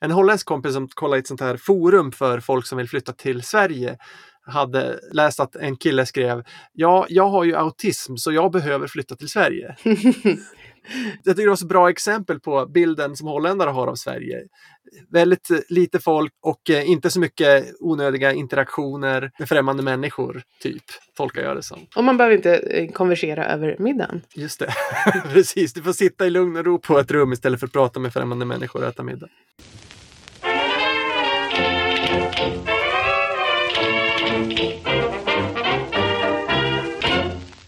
en holländsk kompis som kollar i ett sånt här forum för folk som vill flytta till Sverige hade läst att en kille skrev Ja, jag har ju autism så jag behöver flytta till Sverige. jag tycker det var så bra exempel på bilden som holländare har av Sverige. Väldigt lite folk och eh, inte så mycket onödiga interaktioner med främmande människor, typ, tolkar jag det som. Och man behöver inte eh, konversera över middagen. Just det, precis. Du får sitta i lugn och ro på ett rum istället för att prata med främmande människor och äta middag.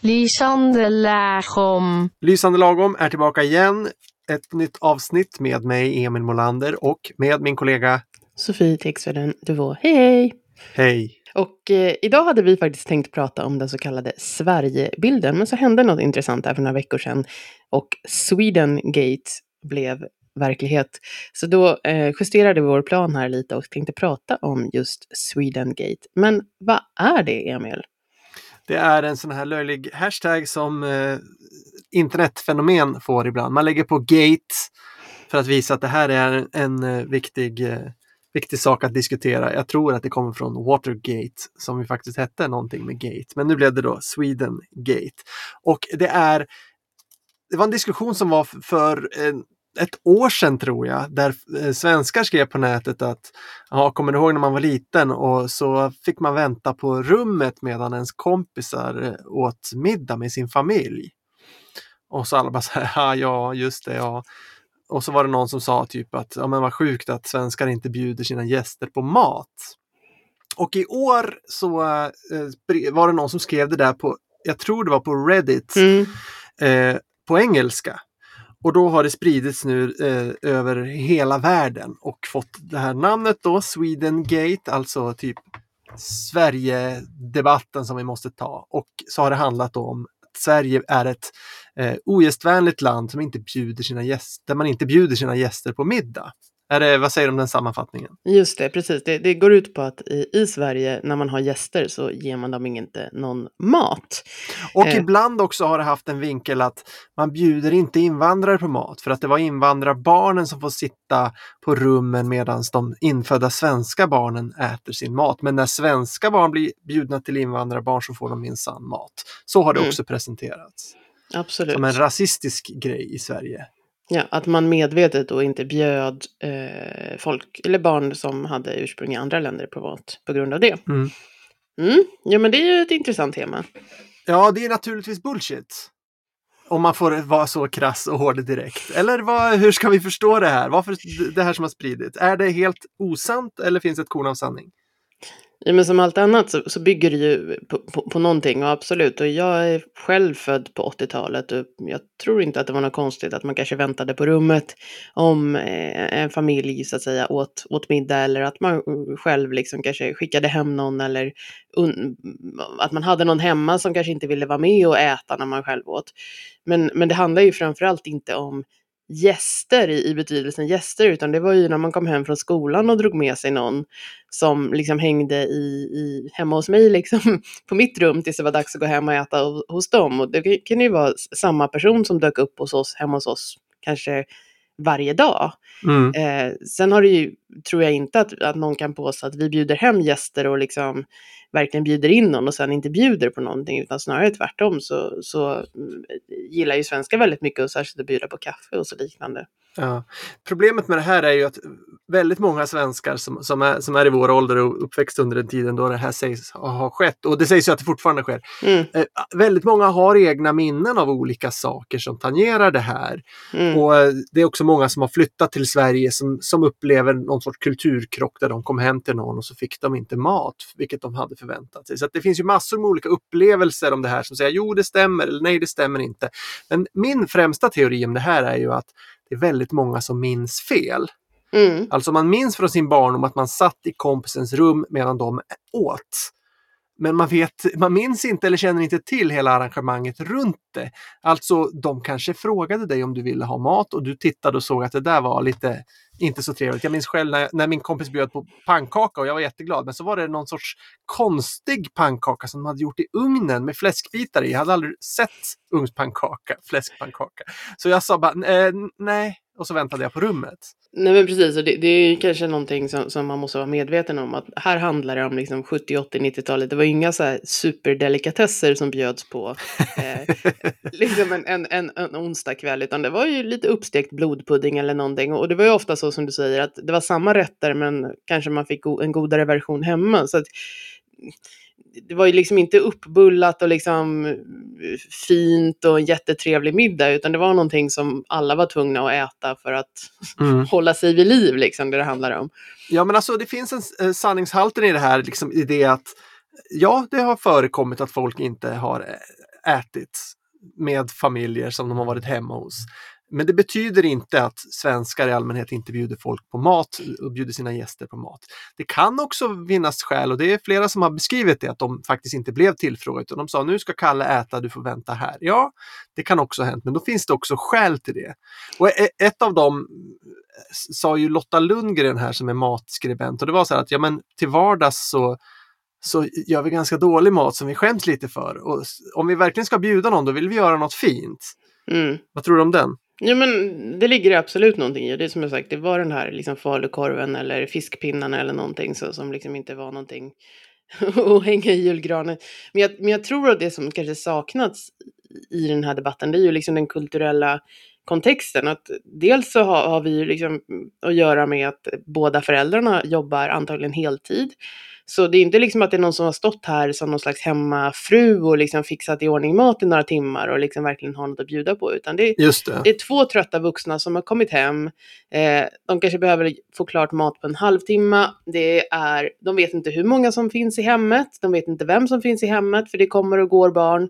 Lysande lagom. Lysande lagom är tillbaka igen. Ett nytt avsnitt med mig, Emil Molander, och med min kollega Sofie Texveden Duvå. Hej hej! Hej! Och eh, idag hade vi faktiskt tänkt prata om den så kallade Sverigebilden, men så hände något intressant här för några veckor sedan och Swedengate blev verklighet. Så då eh, justerade vi vår plan här lite och tänkte prata om just Swedengate. Men vad är det, Emil? Det är en sån här löjlig hashtag som eh, internetfenomen får ibland. Man lägger på gate för att visa att det här är en, en eh, viktig, eh, viktig sak att diskutera. Jag tror att det kommer från Watergate som ju faktiskt hette någonting med gate. Men nu blev det då Sweden Gate. Och det är det var en diskussion som var för en ett år sedan tror jag, där eh, svenskar skrev på nätet att ja, kommer du ihåg när man var liten och så fick man vänta på rummet medan ens kompisar eh, åt middag med sin familj. Och så alla bara så här, ja just det, ja. Och så var det någon som sa typ att ja men vad sjukt att svenskar inte bjuder sina gäster på mat. Och i år så eh, var det någon som skrev det där på, jag tror det var på Reddit, mm. eh, på engelska. Och då har det spridits nu eh, över hela världen och fått det här namnet då, Sweden Gate, alltså typ Sverigedebatten som vi måste ta. Och så har det handlat om att Sverige är ett eh, ogästvänligt land som inte bjuder sina gäster, där man inte bjuder sina gäster på middag. Är det, vad säger du om den sammanfattningen? Just det, precis. Det, det går ut på att i, i, Sverige när man har gäster så ger man dem inte någon mat. Och eh. ibland också har det haft en vinkel att man bjuder inte invandrare på mat för att det var invandrarbarnen som får sitta på rummen medan de infödda svenska barnen äter sin mat. Men när svenska barn blir bjudna till invandrarbarn så får de minsann mat. Så har det mm. också presenterats. Absolut. Som en rasistisk grej i Sverige. Ja, att man medvetet då inte bjöd eh, folk eller barn som hade ursprung i andra länder på mat på grund av det. Mm. Mm, ja, men det är ju ett intressant tema. Ja, det är naturligtvis bullshit. Om man får vara så krass och hård direkt. Eller vad, hur ska vi förstå det här? Varför det här som har spridit? Är det helt osant eller finns det ett korn av sanning? Ja, men som allt annat så, så bygger det ju på, på, på någonting och absolut. Och jag är själv född på 80-talet och jag tror inte att det var något konstigt att man kanske väntade på rummet om eh, en familj så att säga åt, åt middag eller att man själv liksom kanske skickade hem någon eller un, att man hade någon hemma som kanske inte ville vara med och äta när man själv åt. Men, men det handlar ju framförallt inte om gäster i, i betydelsen gäster, utan det var ju när man kom hem från skolan och drog med sig någon som liksom hängde i, i, hemma hos mig, liksom, på mitt rum tills det var dags att gå hem och äta hos dem. Och det kan ju vara samma person som dök upp hos oss, hemma hos oss, kanske varje dag. Mm. Eh, sen har det ju, tror jag inte att, att någon kan påstå att vi bjuder hem gäster och liksom verkligen bjuder in någon och sen inte bjuder på någonting utan snarare tvärtom så, så mm, gillar ju svenskar väldigt mycket och särskilt att bjuda på kaffe och så liknande. Ja. Problemet med det här är ju att väldigt många svenskar som, som, är, som är i vår ålder och uppväxt under den tiden då det här sägs ha skett, och det sägs ju att det fortfarande sker. Mm. Eh, väldigt många har egna minnen av olika saker som tangerar det här. Mm. Och eh, Det är också många som har flyttat till Sverige som, som upplever någon sorts kulturkrock där de kom hem till någon och så fick de inte mat, vilket de hade förväntat sig. Så det finns ju massor med olika upplevelser om det här som säger jo det stämmer eller nej det stämmer inte. Men min främsta teori om det här är ju att det är väldigt många som minns fel. Mm. Alltså man minns från sin barndom att man satt i kompisens rum medan de åt. Men man, vet, man minns inte eller känner inte till hela arrangemanget runt det. Alltså, de kanske frågade dig om du ville ha mat och du tittade och såg att det där var lite inte så trevligt. Jag minns själv när, när min kompis bjöd på pannkaka och jag var jätteglad. Men så var det någon sorts konstig pannkaka som de hade gjort i ugnen med fläskbitar i. Jag hade aldrig sett ugnspannkaka, fläskpannkaka. Så jag sa bara, eh, nej, och så väntade jag på rummet. Nej men precis, och det, det är kanske någonting som, som man måste vara medveten om. Att här handlar det om liksom 70, 80, 90-talet. Det var inga så här superdelikatesser som bjöds på eh, liksom en, en, en, en onsdag kväll. Utan det var ju lite uppstekt blodpudding eller någonting. Och det var ju ofta så som du säger att det var samma rätter men kanske man fick go en godare version hemma. Så att, det var ju liksom inte uppbullat och liksom eh, fint och en jättetrevlig middag, utan det var någonting som alla var tvungna att äta för att Mm. hålla sig vid liv, liksom, det det handlar om. Ja, men alltså det finns en eh, sanningshalten i det här, liksom i det att ja, det har förekommit att folk inte har ä- ätit med familjer som de har varit hemma hos. Men det betyder inte att svenskar i allmänhet inte bjuder folk på mat och bjuder sina gäster på mat. Det kan också finnas skäl och det är flera som har beskrivit det att de faktiskt inte blev tillfrågade utan de sa nu ska Kalle äta, du får vänta här. Ja, det kan också ha hänt, men då finns det också skäl till det. Och e- ett av dem s- sa ju Lotta Lundgren här som är matskribent och det var så här att ja men till vardags så så gör vi ganska dålig mat som vi skäms lite för. Och om vi verkligen ska bjuda någon då vill vi göra något fint. Mm. Vad tror du om den? Jo, men det ligger absolut någonting i det. som jag sagt, det var den här liksom falukorven eller fiskpinnarna eller någonting så, som liksom inte var någonting att hänga i julgranen. Men jag, men jag tror att det som kanske saknats i den här debatten, det är ju liksom den kulturella kontexten. Att dels så har, har vi liksom att göra med att båda föräldrarna jobbar antagligen heltid. Så det är inte liksom att det är någon som har stått här som någon slags hemmafru och liksom fixat i ordning mat i några timmar och liksom verkligen har något att bjuda på. Utan det, det. det är två trötta vuxna som har kommit hem. Eh, de kanske behöver få klart mat på en halvtimme. Det är, de vet inte hur många som finns i hemmet. De vet inte vem som finns i hemmet, för det kommer och går barn.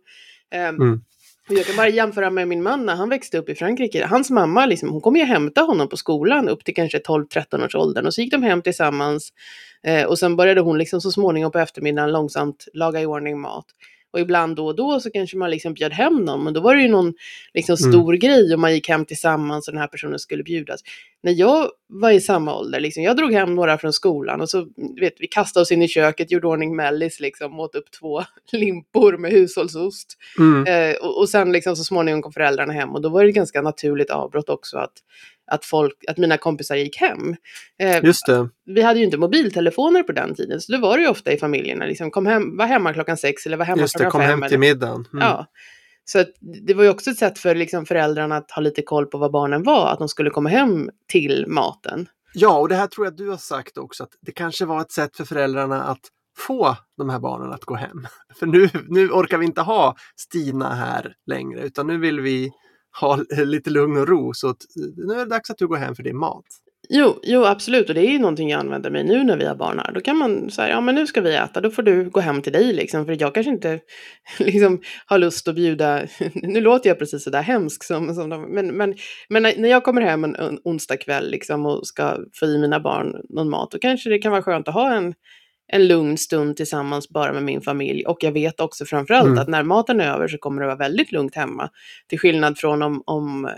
Eh, Mm. Jag kan bara jämföra med min man när han växte upp i Frankrike. Hans mamma liksom, hon kom ju hämta honom på skolan upp till kanske 12-13 års åldern. Och så gick de hem tillsammans. Eh, och sen började hon liksom så småningom på eftermiddagen långsamt laga i ordning mat. Och ibland då och då så kanske man liksom bjöd hem någon, men då var det ju någon liksom Mm. stor grej om man gick hem tillsammans och den här personen skulle bjudas. När jag var i samma ålder, liksom, jag drog hem några från skolan och så vet vi kastade oss in i köket, gjorde ordning mellis, liksom, åt upp två limpor med hushållsost. Mm. Eh, och, och sen liksom så småningom kom föräldrarna hem och då var det ett ganska naturligt avbrott också att, att, folk, att mina kompisar gick hem. Eh, Just det. vi hade ju inte mobiltelefoner på den tiden, så det var det ju ofta i familjerna. Liksom, kom hem, var hemma klockan sex eller var hemma Just det, klockan kom fem. hem eller, till middagen. Mm. Ja. Så det var ju också ett sätt för liksom föräldrarna att ha lite koll på vad barnen var, att de skulle komma hem till maten. Ja, och det här tror jag du har sagt också, att det kanske var ett sätt för föräldrarna att få de här barnen att gå hem. För nu, nu orkar vi inte ha Stina här längre, utan nu vill vi ha lite lugn och ro. Så att, nu är det dags att du går hem för din mat. Jo, jo, absolut. Och det är ju någonting jag använder mig nu när vi har barn här. Då kan man säga, ja men nu ska vi äta, då får du gå hem till dig liksom. För jag kanske inte liksom har lust att bjuda, nu låter jag precis sådär hemsk som, som de, men, men, men när när jag kommer hem en, en onsdag kväll liksom och ska få i mina barn någon mat, då kanske det kan vara skönt att ha en, en lugn stund tillsammans bara med min familj. Och jag vet också framförallt Mm. att när maten är över så kommer det vara väldigt lugnt hemma. Till skillnad från om, om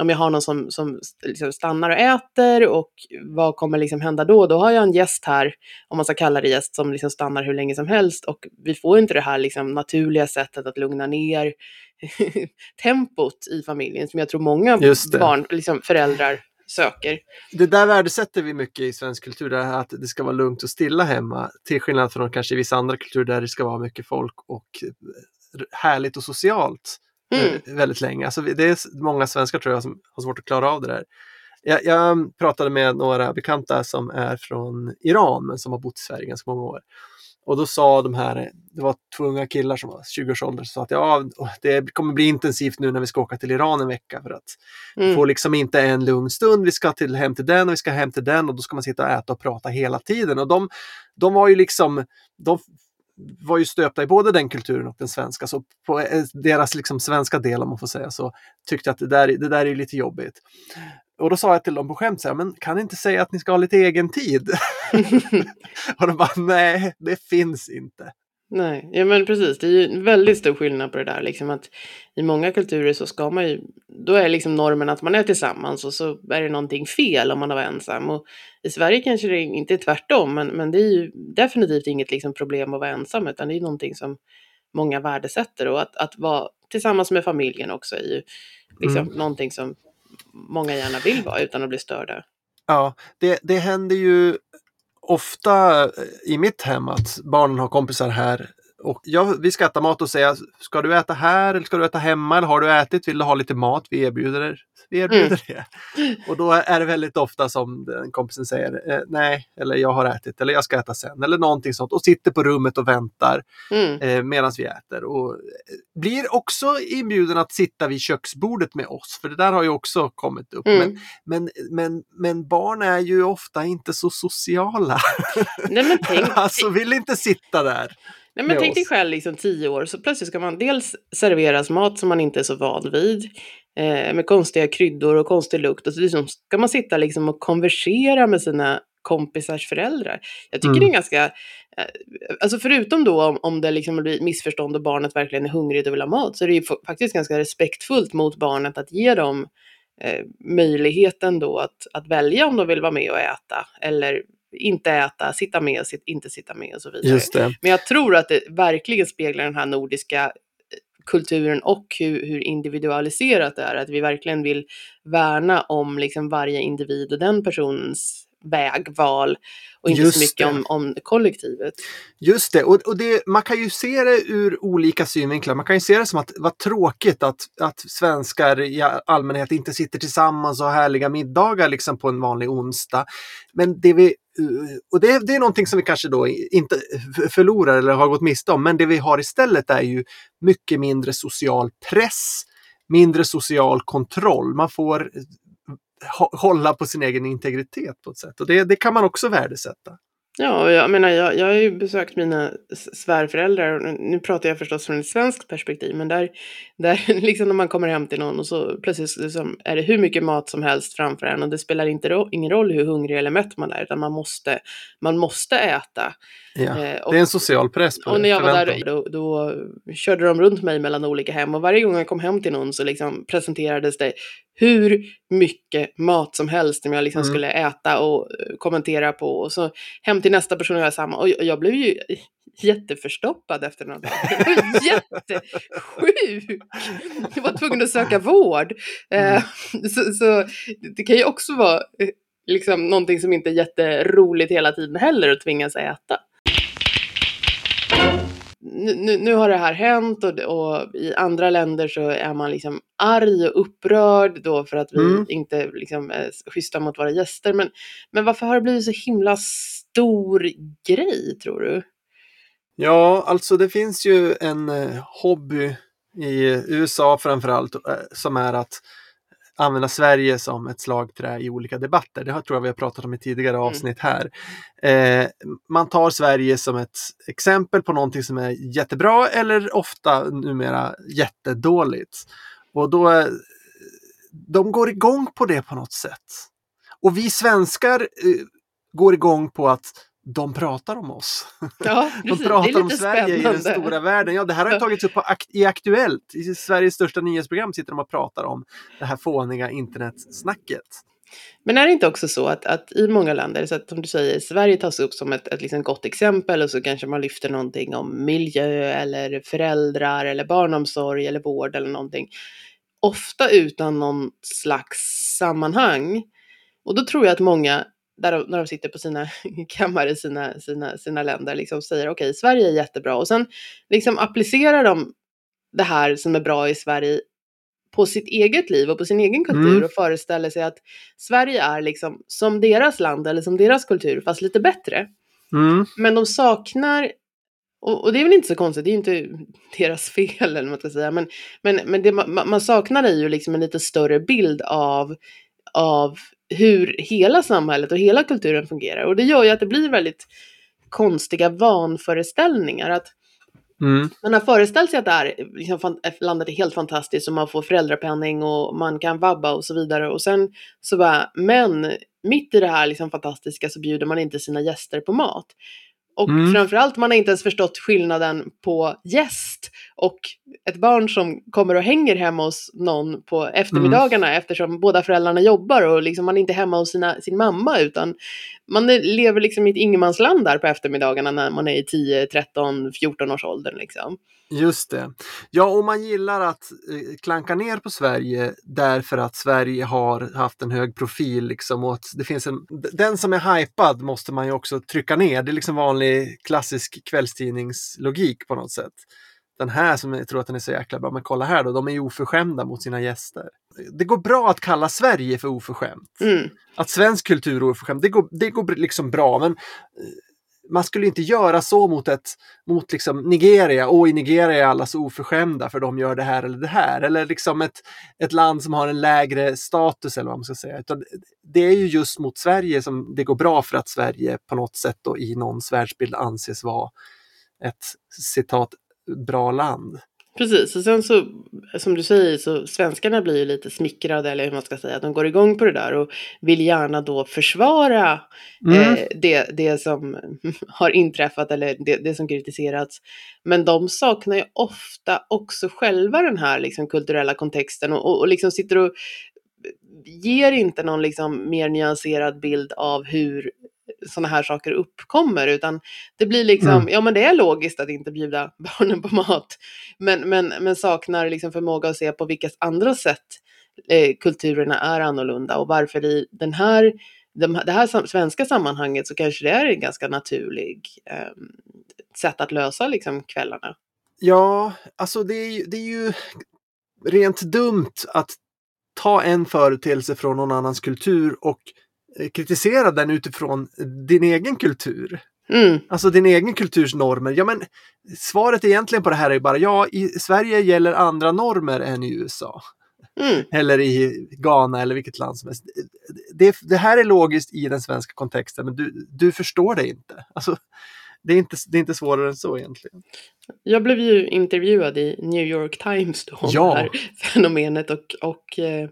om jag har någon som, som liksom stannar och äter och vad kommer liksom hända då? Då har jag en gäst här, om man ska kalla det gäst, som liksom stannar hur länge som helst och vi får inte det här liksom naturliga sättet att lugna ner tempot i familjen som jag tror många barn, liksom föräldrar söker. Det där värdesätter vi mycket i svensk kultur, det här att det ska vara lugnt och stilla hemma. Till skillnad från kanske vissa andra kulturer där det ska vara mycket folk och eh, härligt och socialt Mm. eh, väldigt länge. Alltså, det är många svenskar tror jag som har svårt att klara av det där. Jag, jag pratade med några bekanta som är från Iran men som har bott i Sverige ganska många år. Och då sa de här, det var två unga killar som var 20 års ålder, som sa att ja, det kommer bli intensivt nu när vi ska åka till Iran en vecka för att Mm. får liksom inte en lugn stund. Vi ska till, hem till den och vi ska hem till den och då ska man sitta och äta och prata hela tiden. Och de, de var ju liksom, de var ju stöpta i både den kulturen och den svenska. Så på eh, deras liksom svenska del, om man får säga så, tyckte att det där, det där är lite jobbigt. Och då sa jag till dem på skämt, så här, men kan ni inte säga att ni ska ha lite egen tid? och de bara, nej, det finns inte. Nej, ja men precis. Det är ju en väldigt stor skillnad på det där. Liksom att I många kulturer så ska man ju, då är liksom normen att man är tillsammans och så är det någonting fel om man är ensam. Och I Sverige kanske det inte är tvärtom, men, men det är ju definitivt inget liksom problem att vara ensam, utan det är någonting som många värdesätter. Och att, att vara tillsammans med familjen också är ju liksom någonting som många gärna vill vara utan att bli störda. Ja, det, det händer ju ofta i mitt hem att barnen har kompisar här och jag, vi ska äta mat och säga, ska du äta här eller ska du äta hemma eller har du ätit? Vill du ha lite mat? Vi erbjuder, vi erbjuder det. Och då är det väldigt ofta som den kompisen säger eh, nej, eller jag har ätit, eller jag ska äta sen, eller någonting sånt och sitter på rummet och väntar Mm. eh, medan vi äter. Och eh, blir också inbjuden att sitta vid köksbordet med oss, för det där har ju också kommit upp. Mm. Men, men, men, men barn är ju ofta inte så sociala. Nej men tänk, alltså vill inte sitta där. Nej, men tänk dig själv liksom tio år, så plötsligt ska man dels serveras mat som man inte är så van vid, eh, med konstiga kryddor och konstig lukt. Och så liksom ska man sitta liksom och konversera med sina kompisars föräldrar. Jag tycker Mm. det är ganska, eh, alltså förutom då om, om det liksom blir missförstånd och barnet verkligen är hungrigt och vill ha mat, så är det ju fa- faktiskt ganska respektfullt mot barnet att ge dem eh, möjligheten då att, att välja om de vill vara med och äta eller inte äta, sitta med, inte sitta med och så vidare. Men jag tror att det verkligen speglar den här nordiska eh, kulturen och hur, hur individualiserat det är. Att vi verkligen vill värna om liksom varje individ och den personens vägval och inte Just så mycket om, om kollektivet. Just det, och, och det, man kan ju se det ur olika synvinklar. Man kan ju se det som att vad tråkigt att, att svenskar i allmänhet inte sitter tillsammans och har härliga middagar liksom på en vanlig onsdag. Men det vi, Eh, och det, det är någonting som vi kanske då inte förlorar eller har gått miste om, men det vi har istället är ju mycket mindre social press, mindre social kontroll. Man får eh, hålla på sin egen integritet på ett sätt och det, det kan man också värdesätta. Ja, jag menar, jag, jag har ju besökt mina svärföräldrar. Nu pratar jag förstås från ett svenskt perspektiv, men där, där liksom när man kommer hem till någon och så plötsligt liksom är det hur mycket mat som helst framför en och det spelar inte ro- ingen roll hur hungrig eller mätt man är, utan man måste, man måste äta. Ja. Eh, och- Det är en social press på Och när jag var där då, då körde de runt mig mellan olika hem och varje gång jag kom hem till någon så liksom presenterades det hur mycket mat som helst som jag liksom Mm. skulle äta och eh, kommentera på. Och så hem till nästa person och jag samma. Och jag- blev ju jätteförstoppad efter några dagar. Jag var jättesjuk! Jag var tvungen att söka vård. Mm. Eh, så, så det kan ju också vara eh, liksom någonting som inte är jätteroligt hela tiden heller att tvingas äta nu, nu, nu har det här hänt och, och i andra länder så är man liksom arg och upprörd då för att vi Mm. inte liksom är schyssta mot våra gäster. Men, men varför har det blivit så himla stor grej tror du? Ja, alltså det finns ju en eh, hobby i USA framförallt eh, som är att använda Sverige som ett slagträ i olika debatter. Det tror jag vi har pratat om i tidigare avsnitt här. Eh, man tar Sverige som ett exempel på någonting som är jättebra eller ofta numera jättedåligt. Och då, eh, de går igång på det på något sätt. Och vi svenskar går igång på att de pratar om oss. Ja, De pratar om Sverige i den spännande. stora världen. Ja, det här har tagits upp i Aktuellt. I Sveriges största nyhetsprogram sitter de och pratar om det här fåniga internetsnacket. Men är det inte också så att, att i många länder, så att som du säger, Sverige tas upp som ett, ett liksom gott exempel och så kanske man lyfter någonting om miljö eller föräldrar eller barnomsorg eller vård eller någonting. Ofta utan någon slags sammanhang. Och då tror jag att många, där de, när de sitter på sina kammare i sina, sina, sina länder, liksom säger okej, Sverige är jättebra. Och sen liksom applicerar de det här som är bra i Sverige på sitt eget liv och på sin egen kultur Mm. och föreställer sig att Sverige är liksom som deras land eller som deras kultur fast lite bättre. Mm. Men de saknar, och, och det är väl inte så konstigt, det är ju inte deras fel eller vad man ska säga, men, men, men det man, man saknar ju liksom en lite större bild av, av hur hela samhället och hela kulturen fungerar. Och det gör ju att det blir väldigt konstiga vanföreställningar. Att Mm. man har föreställt sig att det här liksom, landet är helt fantastiskt och man får föräldrapenning och man kan vabba och så vidare. Och sen så bara, men mitt i det här liksom fantastiska så bjuder man inte sina gäster på mat. Och Mm. framförallt, man har inte ens förstått skillnaden på gäst och ett barn som kommer och hänger hemma hos någon på eftermiddagarna eftersom båda föräldrarna jobbar och liksom man är inte hemma hos sina, sin mamma utan man lever liksom i ett ingenmansland där på eftermiddagarna när man är i 10, 13, 14 års åldern liksom. Just det. Ja, och man gillar att eh, klanka ner på Sverige därför att Sverige har haft en hög profil. Liksom, och att det finns en, den som är hypad måste man ju också trycka ner. Det är liksom vanlig klassisk kvällstidningslogik på något sätt. Den här som jag tror att den är så jäkla bra, men kolla här då, de är ju oförskämda mot sina gäster. Det går bra att kalla Sverige för oförskämt. Mm. Att svensk kultur är oförskämd, det går, det går liksom bra, men eh, man skulle inte göra så mot, ett, mot liksom Nigeria. Och i Nigeria är alla så oförskämda för de gör det här eller det här. Eller liksom ett, ett land som har en lägre status eller vad man ska säga. Utan det är ju just mot Sverige som det går bra för att Sverige på något sätt då i någons världsbild anses vara ett citat bra land. Precis, och sen så som du säger så svenskarna blir ju lite smickrade eller hur man ska säga, de går igång på det där och vill gärna då försvara Mm. eh, det, det som har inträffat eller det, det som kritiserats. Men de saknar ju ofta också själva den här liksom, kulturella kontexten och, och, och liksom sitter och ger inte någon liksom mer nyanserad bild av hur sådana här saker uppkommer utan det blir liksom, Mm. ja men det är logiskt att inte bjuda barnen på mat men, men, men saknar liksom förmåga att se på vilka andra sätt eh, kulturerna är annorlunda och varför i den här, de, det här svenska sammanhanget så kanske det är en ganska naturlig eh, sätt att lösa liksom kvällarna. Ja, alltså det är, det är ju rent dumt att ta en företeelse från någon annans kultur och kritisera den utifrån din egen kultur. Mm, Alltså din egen kulturs normer. Ja, men svaret egentligen på det här är ju bara ja, i Sverige gäller andra normer än i USA. mm, Eller i Ghana eller vilket land som helst. Det, det här är logiskt i den svenska kontexten, men du, du förstår det inte. Alltså, det, är inte. Det är inte svårare än så egentligen. Jag blev ju intervjuad i New York Times om Ja. det här fenomenet och, och eh,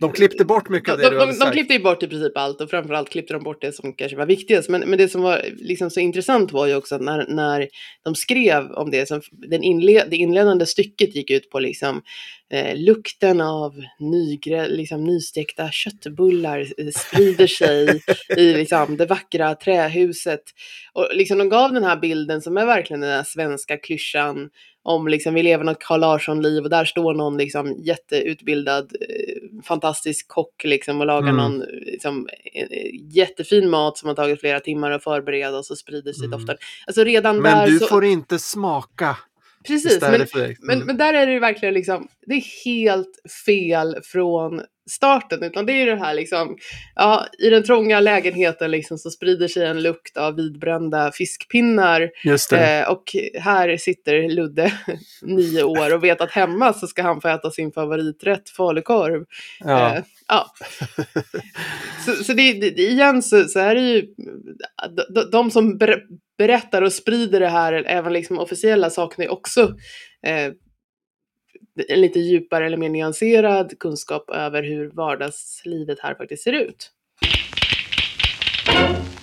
De klippte bort mycket av de, det de, du hade de, sagt. klippte ju bort i princip allt och framförallt klippte de bort det som kanske var viktigast. Men, men det som var liksom så intressant var ju också att när, när de skrev om det, som den inled, det inledande stycket gick ut på liksom eh, lukten av nygre, liksom, nystekta köttbullar eh, sprider sig i liksom, det vackra trähuset. Och liksom, de gav den här bilden som är verkligen den här svenska klyschan om liksom, vi lever något Carl Larsson-liv och där står någon liksom, jätteutbildad, eh, fantastisk kock liksom, och lagar Mm. någon eh, liksom, eh, jättefin mat som har tagit flera timmar att förbereda och så sprider sig Mm. doften. Alltså redan Men där du så... får inte smaka Precis, men, dig. men, Mm. men där är det verkligen liksom, det är helt fel från starten, utan det är det här liksom, ja, i den trånga lägenheten liksom så sprider sig en lukt av vidbrända fiskpinnar eh, och här sitter Ludde, nio år, och vet att hemma så ska han få äta sin favoriträtt, falukorv. ja. Eh, ja. så så det, det, igen så, så är det ju de, de, som ber, berättar och sprider det här, även liksom officiella, saknar ju också eh, en lite djupare eller mer nyanserad kunskap över hur vardagslivet här faktiskt ser ut.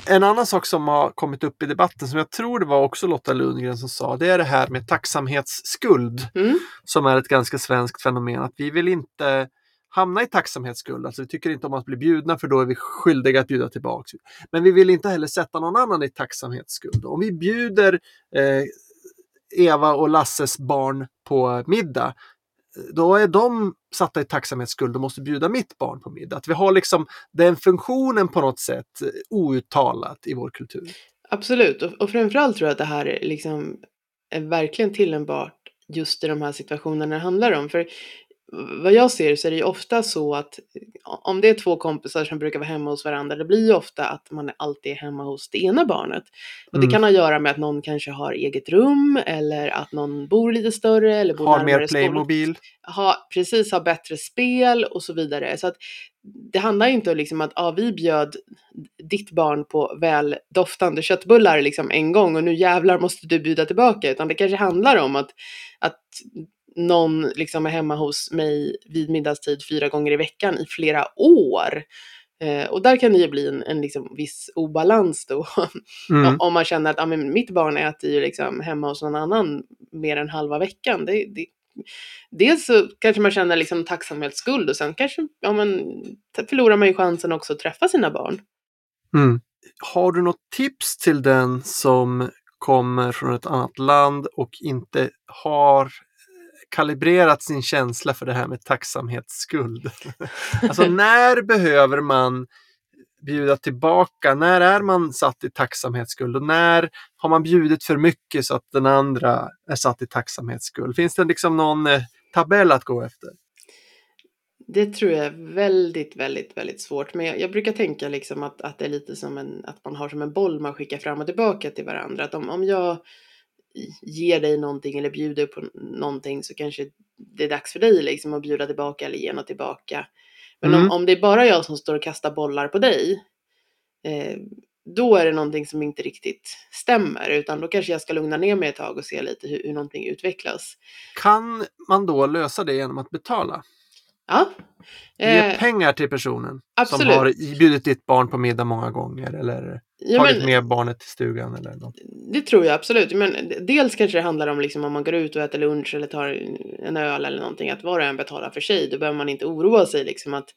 En annan sak som har kommit upp i debatten, som jag tror det var också Lotta Lundgren som sa, det är det här med tacksamhetsskuld. Mm. Som är ett ganska svenskt fenomen. Att vi vill inte hamna i tacksamhetsskuld. Alltså vi tycker inte om att bli bjudna för då är vi skyldiga att bjuda tillbaks. Men vi vill inte heller sätta någon annan i tacksamhetsskuld. Om vi bjuder eh, Eva och Lasses barn på middag, då är de satta i tacksamhetsskuld och måste bjuda mitt barn på middag. Att vi har liksom den funktionen på något sätt eh, outtalat i vår kultur. Absolut, och, och framförallt tror jag att det här liksom är verkligen tillämpbart just i de här situationerna det handlar om. För vad jag ser så är det ju ofta så att om det är två kompisar som brukar vara hemma hos varandra, det blir ju ofta att man alltid är hemma hos det ena barnet. Och det Mm. kan ha att göra med att någon kanske har eget rum eller att någon bor lite större eller bor Har mer Playmobil. ha, precis ha bättre spel och så vidare. Så att det handlar ju inte om liksom att ah, vi bjöd ditt barn på väl doftande köttbullar liksom en gång och nu jävlar måste du bjuda tillbaka. Utan det kanske handlar om att, att någon liksom är hemma hos mig vid middagstid fyra gånger i veckan i flera år. Eh, och där kan det ju bli en, en liksom viss obalans då. Mm. Om man känner att ah, men mitt barn äter ju liksom hemma hos någon annan mer än halva veckan. Det, det, dels så kanske man känner liksom tacksamhetsskuld och sen kanske ja, men, förlorar man ju chansen också att träffa sina barn. Mm. Har du något tips till den som kommer från ett annat land och inte har kalibrerat sin känsla för det här med tacksamhetsskuld? alltså när behöver man bjuda tillbaka? När är man satt i tacksamhetsskuld och när har man bjudit för mycket så att den andra är satt i tacksamhetsskuld? Finns det liksom någon eh, tabell att gå efter? Det tror jag är väldigt, väldigt, väldigt svårt. Men jag, jag, brukar tänka liksom att, att det är lite som en, att man har som en boll man skickar fram och tillbaka till varandra. Att om, om jag ger dig någonting eller bjuder på någonting så kanske det är dags för dig liksom att bjuda tillbaka eller ge något tillbaka. Men mm. om, om det är bara jag som står och kastar bollar på dig, eh, då är det någonting som inte riktigt stämmer, utan då kanske jag ska lugna ner mig ett tag och se lite hur, hur någonting utvecklas. Kan man då lösa det genom att betala? Ja. Ge eh, pengar till personen absolut. som har bjudit ditt barn på middag många gånger eller ja, tagit men, med barnet till stugan eller något. Det tror jag absolut. Men dels kanske det handlar om liksom om man går ut och äter lunch eller tar en öl eller någonting, att var och en betalar för sig. Då behöver man inte oroa sig liksom att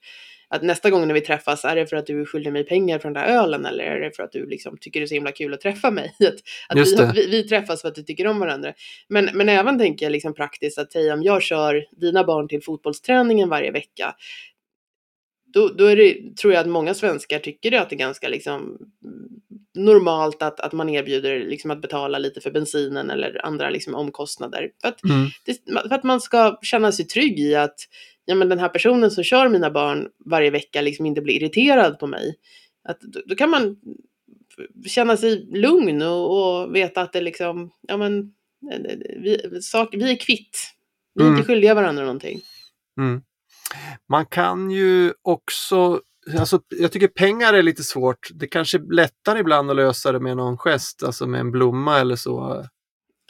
att nästa gång när vi träffas, är det för att du skyller mig pengar för den där ölen eller är det för att du liksom tycker det är så himla kul att träffa mig? Att, att vi, vi, vi, träffas för att vi tycker om varandra. Men, men även tänker jag liksom praktiskt att säga om jag kör dina barn till fotbollsträningen varje vecka, då, då är det, tror jag att många svenskar tycker det att det är ganska liksom normalt att, att man erbjuder liksom att betala lite för bensinen eller andra liksom omkostnader. För att, mm. det, för att man ska känna sig trygg i att ja, men den här personen som kör mina barn varje vecka liksom inte blir irriterad på mig. Att, då, då kan man känna sig lugn och, och, veta att det liksom, ja men, vi, sak, vi är kvitt. Vi är mm. inte skyldiga varandra någonting. Mm. Man kan ju också, alltså, jag tycker pengar är lite svårt. Det kanske är lättare ibland att lösa det med någon gest, alltså med en blomma eller så.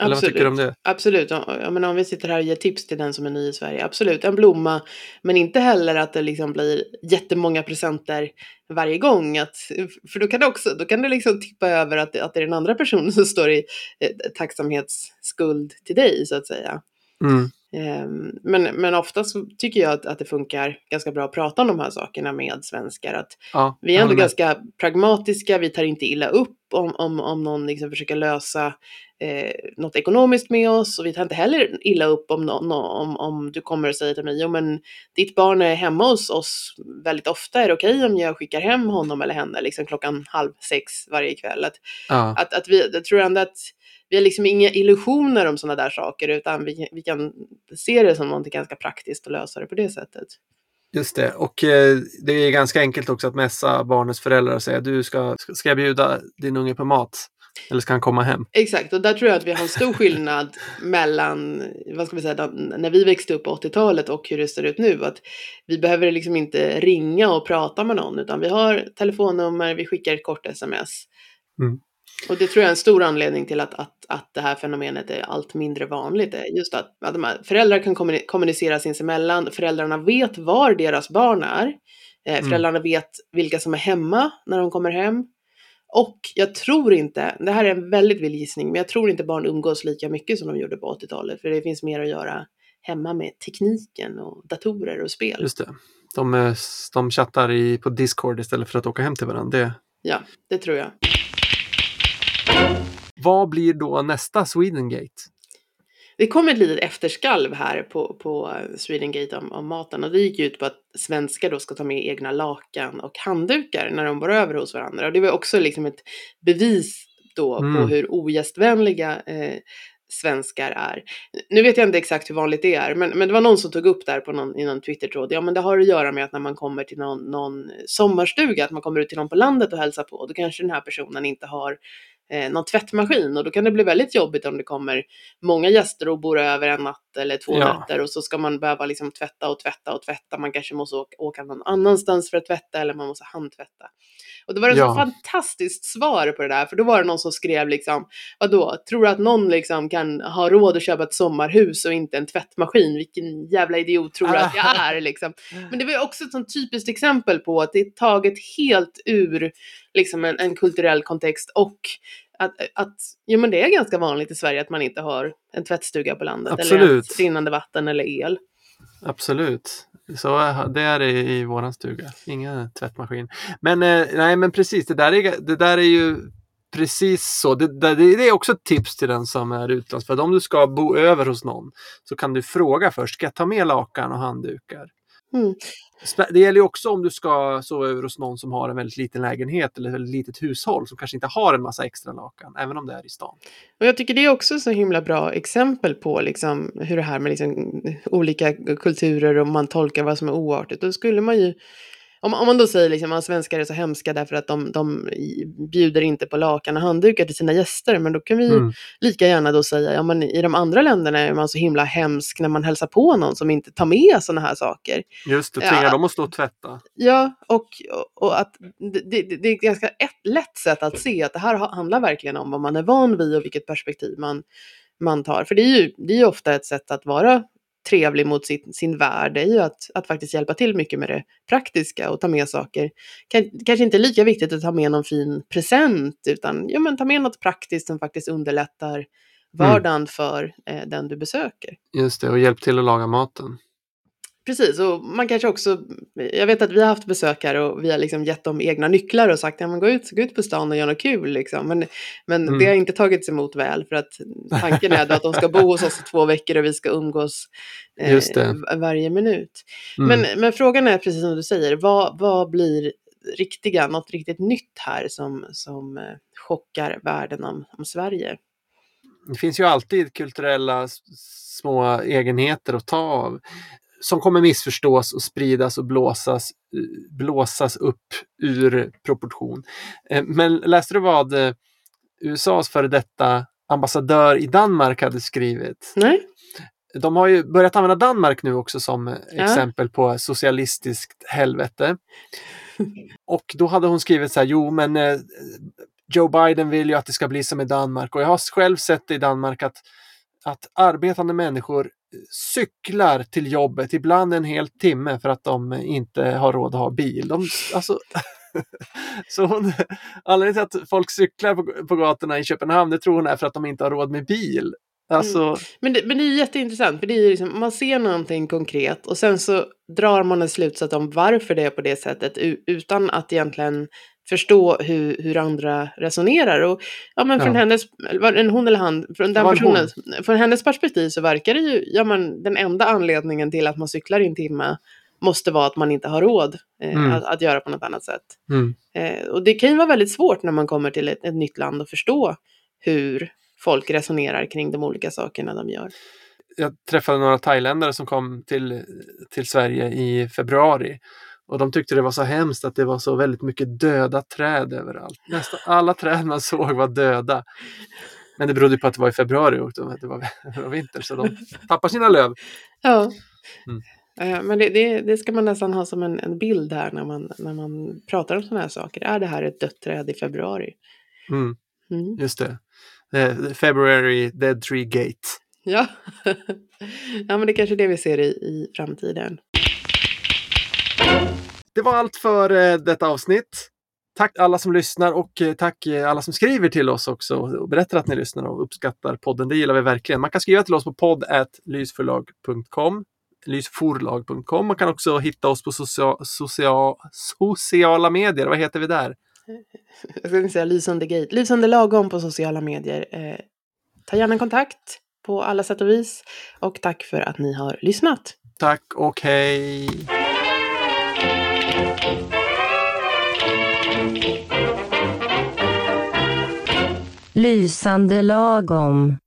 Eller vad tycker du om det? Absolut. Jag menar, om vi sitter här och ger tips till den som är ny i Sverige. Absolut, en blomma. Men inte heller att det liksom blir jättemånga presenter varje gång. Att, för då kan det också då kan det liksom tippa över att, att det är den andra personen som står i eh, tacksamhetsskuld till dig så att säga. Mm. Ehm, men, men ofta så tycker jag att, att det funkar ganska bra att prata om de här sakerna med svenskar. Att ja, vi är ändå ganska pragmatiska, vi tar inte illa upp om, om, om någon liksom försöker lösa eh, något ekonomiskt med oss och vi tar inte heller illa upp om, no, om, om du kommer och säger till mig, jo men ditt barn är hemma hos oss väldigt ofta, är det okej okay om jag skickar hem honom eller henne liksom klockan halv sex varje kväll? Att, ja. att, att vi, jag tror ändå att vi har liksom inga illusioner om sådana där saker utan vi, vi kan se det som någonting ganska praktiskt och lösa det på det sättet. Just det, och eh, det är ganska enkelt också att mässa barnets föräldrar och säga du ska, ska jag bjuda din unge på mat? Eller ska han komma hem? Exakt, och där tror jag att vi har en stor skillnad mellan, vad ska vi säga, när vi växte upp på 80-talet och hur det ser ut nu. Att vi behöver liksom inte ringa och prata med någon, utan vi har telefonnummer, vi skickar ett kort sms. Mm. Och det tror jag är en stor anledning till att, att, att det här fenomenet är allt mindre vanligt. Just att, att de här, föräldrar kan kommunicera sinsemellan, föräldrarna vet var deras barn är. Eh, mm. föräldrarna vet vilka som är hemma när de kommer hem. Och jag tror inte, det här är en väldigt vild gissning, men jag tror inte barn umgås lika mycket som de gjorde på 80-talet. För det finns mer att göra hemma med tekniken och datorer och spel. Just det. De, eh, de chattar i, på Discord istället för att åka hem till varandra. Det... Ja, det tror jag. Vad blir då nästa Swedengate? Det kom ett litet efterskalv här på, på Swedengate om, om maten och det gick ut på att svenskar då ska ta med egna lakan och handdukar när de bor över hos varandra. Och det var också liksom ett bevis då mm. på hur ogästvänliga eh, svenskar är. Nu vet jag inte exakt hur vanligt det är, men, men det var någon som tog upp där på någon, i någon Twitter-tråd. Ja, men det har att göra med att när man kommer till någon, någon sommarstuga, att man kommer ut till någon på landet och hälsar på, då kanske den här personen inte har eh, någon tvättmaskin. Och då kan det bli väldigt jobbigt om det kommer många gäster och bor över en natt eller två ja. nätter och så ska man behöva liksom tvätta och tvätta och tvätta. Man kanske måste åka, åka någon annanstans för att tvätta eller man måste handtvätta. Och det var ett ja. så fantastiskt svar på det där, för då var det någon som skrev liksom, vadå, tror du att någon liksom kan ha råd att köpa ett sommarhus och inte en tvättmaskin? Vilken jävla idiot tror du att jag är liksom? Men det var också ett sånt typiskt exempel på att det är taget helt ur liksom en, en kulturell kontext och att, att jo, men det är ganska vanligt i Sverige att man inte har en tvättstuga på landet. Eller Absolut. ens rinnande vatten eller el. Absolut. Så är- det är det i våran stuga. Ingen tvättmaskin. Men eh, nej, men precis. Det där är, det där är ju precis så. Det, det, det är också ett tips till den som är utlandsfödd. Om du ska bo över hos någon så kan du fråga först. Ska jag ta med lakan och handdukar? Mm. Det gäller också om du ska sova över hos någon som har en väldigt liten lägenhet eller ett väldigt litet hushåll som kanske inte har en massa extra lakan, även om det är i stan. Och jag tycker det är också så himla bra exempel på liksom hur det här med liksom olika kulturer och man tolkar vad som är oartigt. Då skulle man ju, om, om man då säger liksom att svenskar är så hemska därför att de, de bjuder inte på lakan och handdukar till sina gäster, men då kan vi Mm. lika gärna då säga, ja men i de andra länderna är man så himla hemsk när man hälsar på någon som inte tar med sådana här saker. Just det, tvinga Ja. dem att stå och tvätta. Ja, och, och att det, det, det är ett ganska ett lätt sätt att se att det här ha- handlar verkligen om vad man är van vid och vilket perspektiv man, man tar. För det är ju det är ju ofta ett sätt att vara trevlig mot sin, sin värld, är ju att, att faktiskt hjälpa till mycket med det praktiska och ta med saker. Kan, kanske inte lika viktigt att ta med någon fin present, utan ja, men ta med något praktiskt som faktiskt underlättar vardagen för eh, den du besöker. Just det, och hjälp till att laga maten. Precis, och man kanske också, jag vet att vi har haft besökare och vi har liksom gett dem egna nycklar och sagt, ja men gå ut, gå ut på stan och gör något kul liksom. Men, men Mm. det har inte tagits emot väl för att tanken är att de ska bo hos oss i två veckor och vi ska umgås eh, varje minut. Mm. Men, men frågan är precis som du säger, vad, vad blir riktiga, något riktigt nytt här som, som eh, chockar världen om, om Sverige? Det finns ju alltid kulturella små egenheter att ta av som kommer missförstås och spridas och blåsas, blåsas upp ur proportion. Eh, Men läste du vad eh, USAs före detta ambassadör i Danmark hade skrivit? Nej? De har ju börjat använda Danmark nu också som eh, Ja. exempel på socialistiskt helvete. Och då hade hon skrivit så här, jo men Joe Biden vill ju att det ska bli som i Danmark och jag har själv sett det i Danmark att, att arbetande människor cyklar till jobbet, ibland en hel timme för att de inte har råd att ha bil. De, alltså, så hon, anledningen till att folk cyklar på, på gatorna i Köpenhamn, det tror hon är för att de inte har råd med bil. Alltså, mm. Men det, men det är jätteintressant, för det är liksom, man ser någonting konkret och sen så drar man en slutsats om varför det är på det sättet utan att egentligen förstå hur, hur andra resonerar. Och, ja, men från Ja. hennes, en hon eller han, från den personen, från hennes perspektiv så verkar det ju, ja men den enda anledningen till att man cyklar i en timme måste vara att man inte har råd eh, Mm. att, att göra på något annat sätt. mm. Eh, och det kan ju vara väldigt svårt när man kommer till ett, ett nytt land att förstå hur folk resonerar kring de olika sakerna de gör. jag träffade några thailändare som kom till, till Sverige i februari. Och de tyckte det var så hemskt att det var så väldigt mycket döda träd överallt. Nästan alla träd man såg var döda. Men det berodde på att det var i februari och det var, det var vinter så de tappar sina löv. Ja. Mm. Eh, Men det, det, det ska man nästan ha som en, en bild här när man, när man pratar om sådana här saker. Är det här ett dött träd i februari? Mm, Mm. just det. Eh, February Dead Tree Gate. Ja. ja, men det är kanske är det vi ser i, i framtiden. Det var allt för eh, detta avsnitt. Tack alla som lyssnar och eh, tack eh, alla som skriver till oss också och berättar att ni lyssnar och uppskattar podden. Det gillar vi verkligen. Man kan skriva till oss på podd.lysförlag.com lysforlag.com. Man kan också hitta oss på socia socia sociala medier. Vad heter vi där? Jag inte säga lysande gate. Lysande lagom på sociala medier. Eh, ta gärna kontakt på alla sätt och vis. Och tack för att ni har lyssnat. Tack och hej! Lysande lagom.